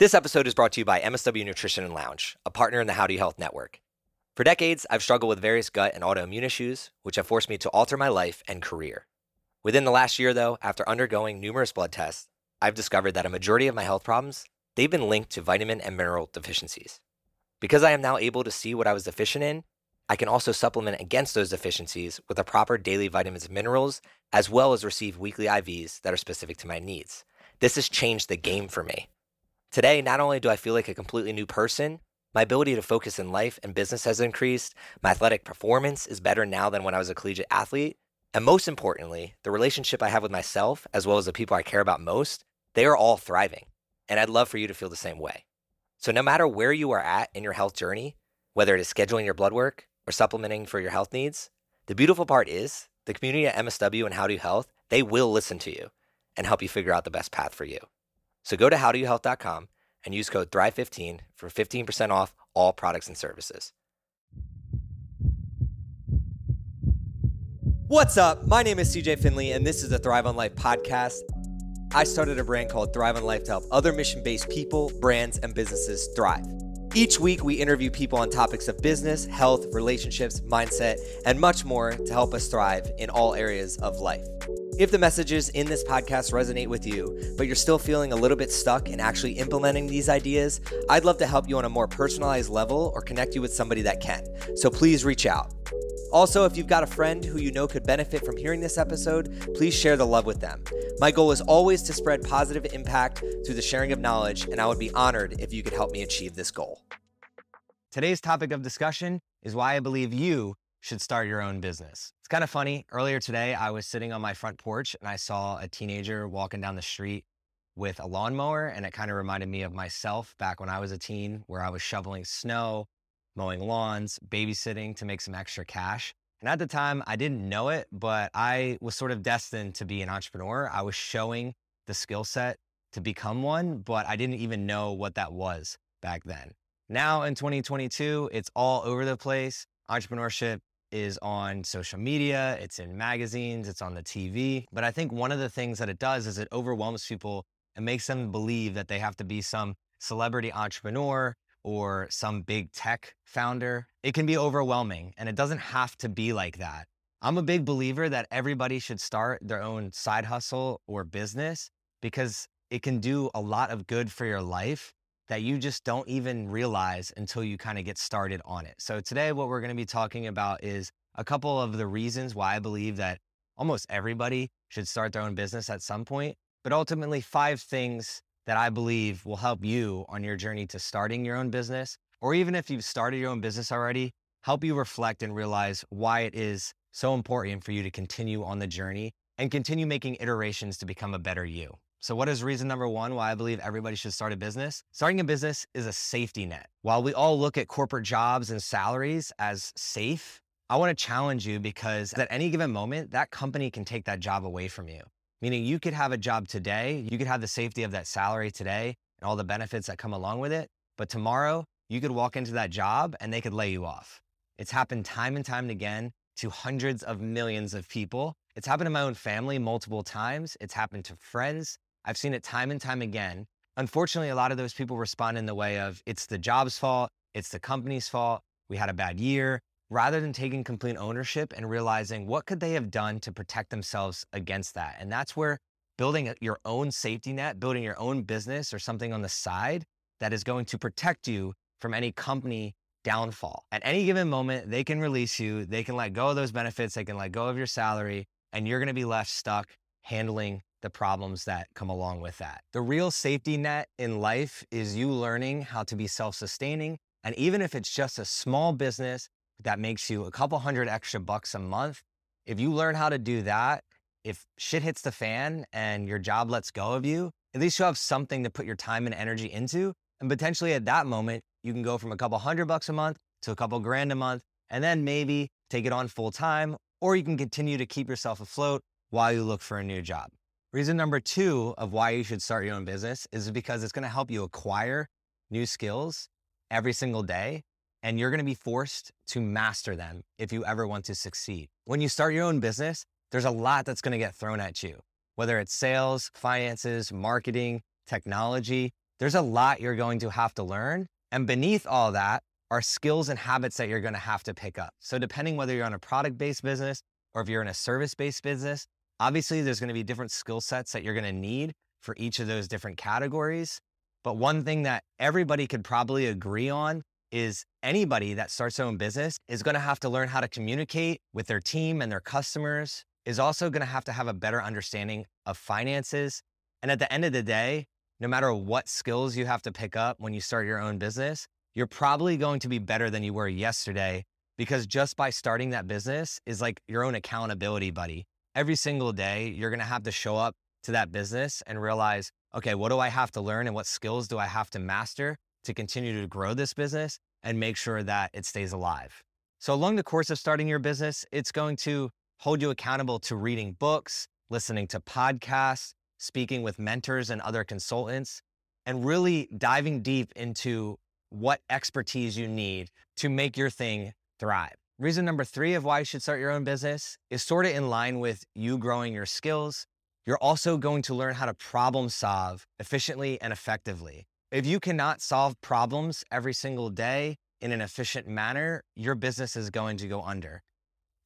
This episode is brought to you by MSW Nutrition and Lounge, a partner in the Howdy Health Network. For decades, I've struggled with various gut and autoimmune issues, which have forced me to alter my life and career. Within the last year, though, after undergoing numerous blood tests, I've discovered that a majority of my health problems, they've been linked to vitamin and mineral deficiencies. Because I am now able to see what I was deficient in, I can also supplement against those deficiencies with the proper daily vitamins and minerals, as well as receive weekly IVs that are specific to my needs. This has changed the game for me. Today, not only do I feel like a completely new person, my ability to focus in life and business has increased, my athletic performance is better now than when I was a collegiate athlete, and most importantly, the relationship I have with myself, as well as the people I care about most, they are all thriving. And I'd love for you to feel the same way. So, no matter where you are at in your health journey, whether it is scheduling your blood work or supplementing for your health needs, the beautiful part is the community at MSW and How Do You Health, they will listen to you and help you figure out the best path for you. So go to howdoyouhealth.com and use code THRIVE15 for 15% off all products and services. What's up? My name is CJ Finley, and this is the Thrive on Life podcast. I started a brand called Thrive on Life to help other mission based people, brands, and businesses thrive. Each week, we interview people on topics of business, health, relationships, mindset, and much more to help us thrive in all areas of life. If the messages in this podcast resonate with you, but you're still feeling a little bit stuck in actually implementing these ideas, I'd love to help you on a more personalized level or connect you with somebody that can. So please reach out. Also, if you've got a friend who you know could benefit from hearing this episode, please share the love with them. My goal is always to spread positive impact through the sharing of knowledge, and I would be honored if you could help me achieve this goal. Today's topic of discussion is why I believe you should start your own business. It's kind of funny. Earlier today, I was sitting on my front porch and I saw a teenager walking down the street with a lawnmower, and it kind of reminded me of myself back when I was a teen, where I was shoveling snow, mowing lawns, babysitting to make some extra cash. And at the time, I didn't know it, but I was sort of destined to be an entrepreneur. I was showing the skill set to become one, but I didn't even know what that was back then. Now in 2022, it's all over the place. Entrepreneurship is on social media, it's in magazines, it's on the TV. But I think one of the things that it does is it overwhelms people and makes them believe that they have to be some celebrity entrepreneur or some big tech founder. It can be overwhelming and it doesn't have to be like that. I'm a big believer that everybody should start their own side hustle or business because it can do a lot of good for your life that you just don't even realize until you kind of get started on it. So, today, what we're going to be talking about is a couple of the reasons why I believe that almost everybody should start their own business at some point, but ultimately, five things that I believe will help you on your journey to starting your own business, or even if you've started your own business already, help you reflect and realize why it is so important for you to continue on the journey and continue making iterations to become a better you. So, what is reason number one why I believe everybody should start a business? Starting a business is a safety net. While we all look at corporate jobs and salaries as safe, I want to challenge you because at any given moment, that company can take that job away from you. Meaning, you could have a job today, you could have the safety of that salary today and all the benefits that come along with it. But tomorrow, you could walk into that job and they could lay you off. It's happened time and time again to hundreds of millions of people. It's happened to my own family multiple times. It's happened to friends. I've seen it time and time again. Unfortunately, a lot of those people respond in the way of it's the job's fault, it's the company's fault, we had a bad year, rather than taking complete ownership and realizing what could they have done to protect themselves against that. And that's where building your own safety net, building your own business or something on the side that is going to protect you from any company downfall. At any given moment, they can release you, they can let go of those benefits, they can let go of your salary, and you're going to be left stuck handling the problems that come along with that. The real safety net in life is you learning how to be self sustaining. And even if it's just a small business that makes you a couple hundred extra bucks a month, if you learn how to do that, if shit hits the fan and your job lets go of you, at least you have something to put your time and energy into. And potentially at that moment, you can go from a couple hundred bucks a month to a couple grand a month, and then maybe take it on full time, or you can continue to keep yourself afloat while you look for a new job. Reason number two of why you should start your own business is because it's going to help you acquire new skills every single day. And you're going to be forced to master them if you ever want to succeed. When you start your own business, there's a lot that's going to get thrown at you, whether it's sales, finances, marketing, technology. there's a lot you're going to have to learn. And beneath all that are skills and habits that you're going to have to pick up. So, depending whether you're on a product based business or if you're in a service based business, obviously there's going to be different skill sets that you're going to need for each of those different categories. But one thing that everybody could probably agree on is anybody that starts their own business is going to have to learn how to communicate with their team and their customers, is also going to have to have a better understanding of finances. And at the end of the day, no matter what skills you have to pick up when you start your own business, you're probably going to be better than you were yesterday because just by starting that business is like your own accountability buddy. Every single day, you're going to have to show up to that business and realize, okay, what do I have to learn and what skills do I have to master to continue to grow this business and make sure that it stays alive? So, along the course of starting your business, it's going to hold you accountable to reading books, listening to podcasts, speaking with mentors and other consultants, and really diving deep into what expertise you need to make your thing thrive. Reason number three of why you should start your own business is sort of in line with you growing your skills. You're also going to learn how to problem solve efficiently and effectively. If you cannot solve problems every single day in an efficient manner, your business is going to go under.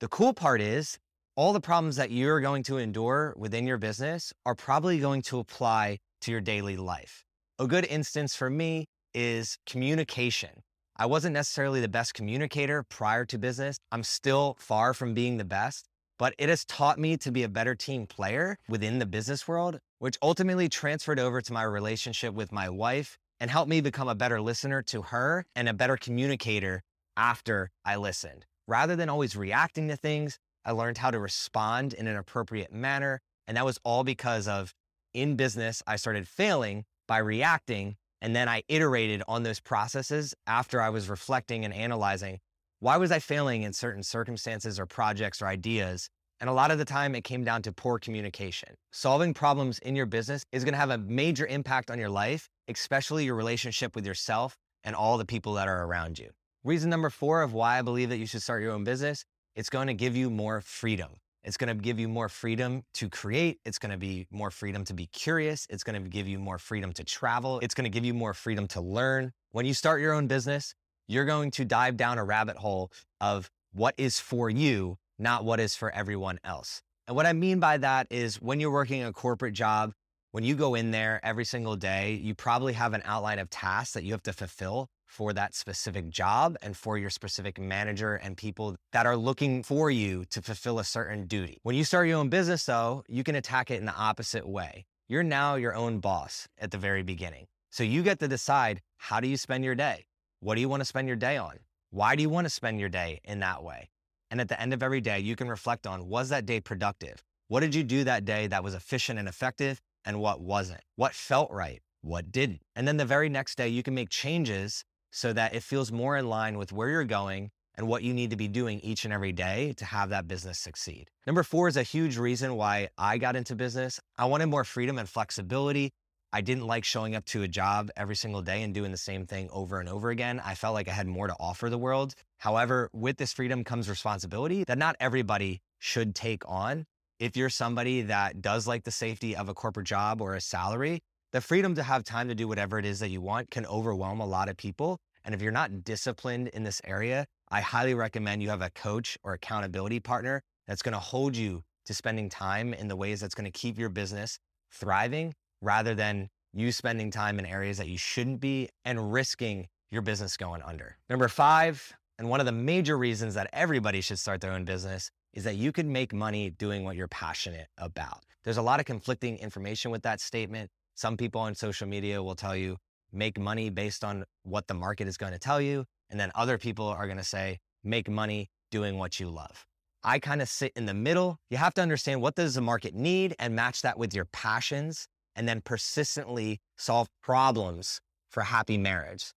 The cool part is all the problems that you're going to endure within your business are probably going to apply to your daily life. A good instance for me is communication. I wasn't necessarily the best communicator prior to business. I'm still far from being the best, but it has taught me to be a better team player within the business world, which ultimately transferred over to my relationship with my wife and helped me become a better listener to her and a better communicator after I listened. Rather than always reacting to things, I learned how to respond in an appropriate manner. And that was all because of in business, I started failing by reacting and then I iterated on those processes after I was reflecting and analyzing why was I failing in certain circumstances or projects or ideas. And a lot of the time, it came down to poor communication. Solving problems in your business is going to have a major impact on your life, especially your relationship with yourself and all the people that are around you. Reason number four of why I believe that you should start your own business it's going to give you more freedom. It's going to give you more freedom to create. It's going to be more freedom to be curious. It's going to give you more freedom to travel. It's going to give you more freedom to learn. When you start your own business, you're going to dive down a rabbit hole of what is for you, not what is for everyone else. And what I mean by that is when you're working a corporate job, when you go in there every single day, you probably have an outline of tasks that you have to fulfill for that specific job and for your specific manager and people that are looking for you to fulfill a certain duty. When you start your own business, though, you can attack it in the opposite way. You're now your own boss at the very beginning. So you get to decide how do you spend your day? What do you want to spend your day on? Why do you want to spend your day in that way? And at the end of every day, you can reflect on was that day productive? What did you do that day that was efficient and effective? And what wasn't? What felt right? What didn't? And then the very next day, you can make changes so that it feels more in line with where you're going and what you need to be doing each and every day to have that business succeed. Number four is a huge reason why I got into business. I wanted more freedom and flexibility. I didn't like showing up to a job every single day and doing the same thing over and over again. I felt like I had more to offer the world. However, with this freedom comes responsibility that not everybody should take on. If you're somebody that does like the safety of a corporate job or a salary, the freedom to have time to do whatever it is that you want can overwhelm a lot of people. And if you're not disciplined in this area, I highly recommend you have a coach or accountability partner that's going to hold you to spending time in the ways that's going to keep your business thriving rather than you spending time in areas that you shouldn't be and risking your business going under. Number five, and one of the major reasons that everybody should start their own business is that you can make money doing what you're passionate about. There's a lot of conflicting information with that statement. Some people on social media will tell you make money based on what the market is going to tell you. And then other people are going to say make money doing what you love. I kind of sit in the middle. You have to understand what does the market need and match that with your passions and then persistently solve problems for happy marriage.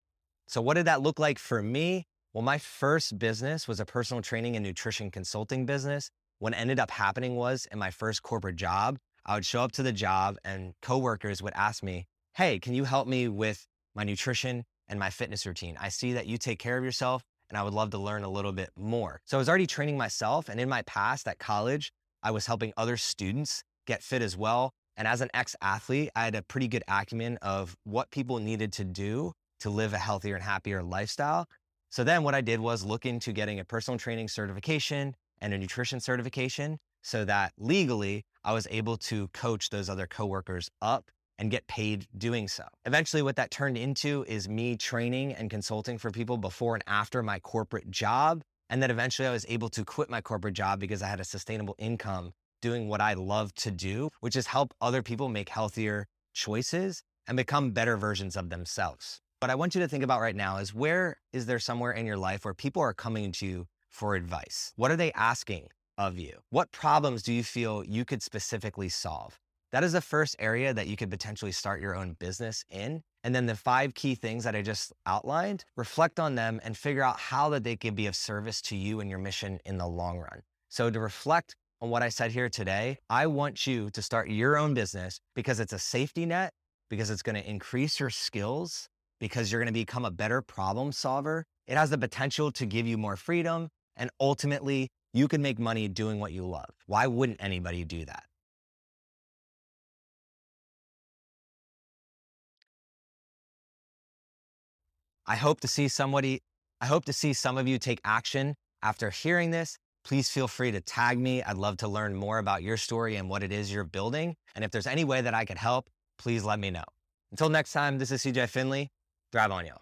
So what did that look like for me? Well, my first business was a personal training and nutrition consulting business. What ended up happening was in my first corporate job, I would show up to the job and coworkers would ask me, Hey, can you help me with my nutrition and my fitness routine? I see that you take care of yourself and I would love to learn a little bit more. So I was already training myself. And in my past at college, I was helping other students get fit as well. And as an ex athlete, I had a pretty good acumen of what people needed to do to live a healthier and happier lifestyle. So then what I did was look into getting a personal training certification and a nutrition certification so that legally I was able to coach those other coworkers up and get paid doing so. Eventually, what that turned into is me training and consulting for people before and after my corporate job. And then eventually I was able to quit my corporate job because I had a sustainable income doing what I love to do, which is help other people make healthier choices and become better versions of themselves. What I want you to think about right now is where is there somewhere in your life where people are coming to you for advice? What are they asking of you? What problems do you feel you could specifically solve? That is the first area that you could potentially start your own business in. And then the five key things that I just outlined, reflect on them and figure out how that they can be of service to you and your mission in the long run. So to reflect on what I said here today, I want you to start your own business because it's a safety net, because it's going to increase your skills, because you're going to become a better problem solver. It has the potential to give you more freedom. And ultimately, you can make money doing what you love. Why wouldn't anybody do that? I hope to see somebody, I hope to see some of you take action after hearing this. Please feel free to tag me. I'd love to learn more about your story and what it is you're building. And if there's any way that I could help, please let me know. Until next time, this is CJ Finley. Drive on y'all.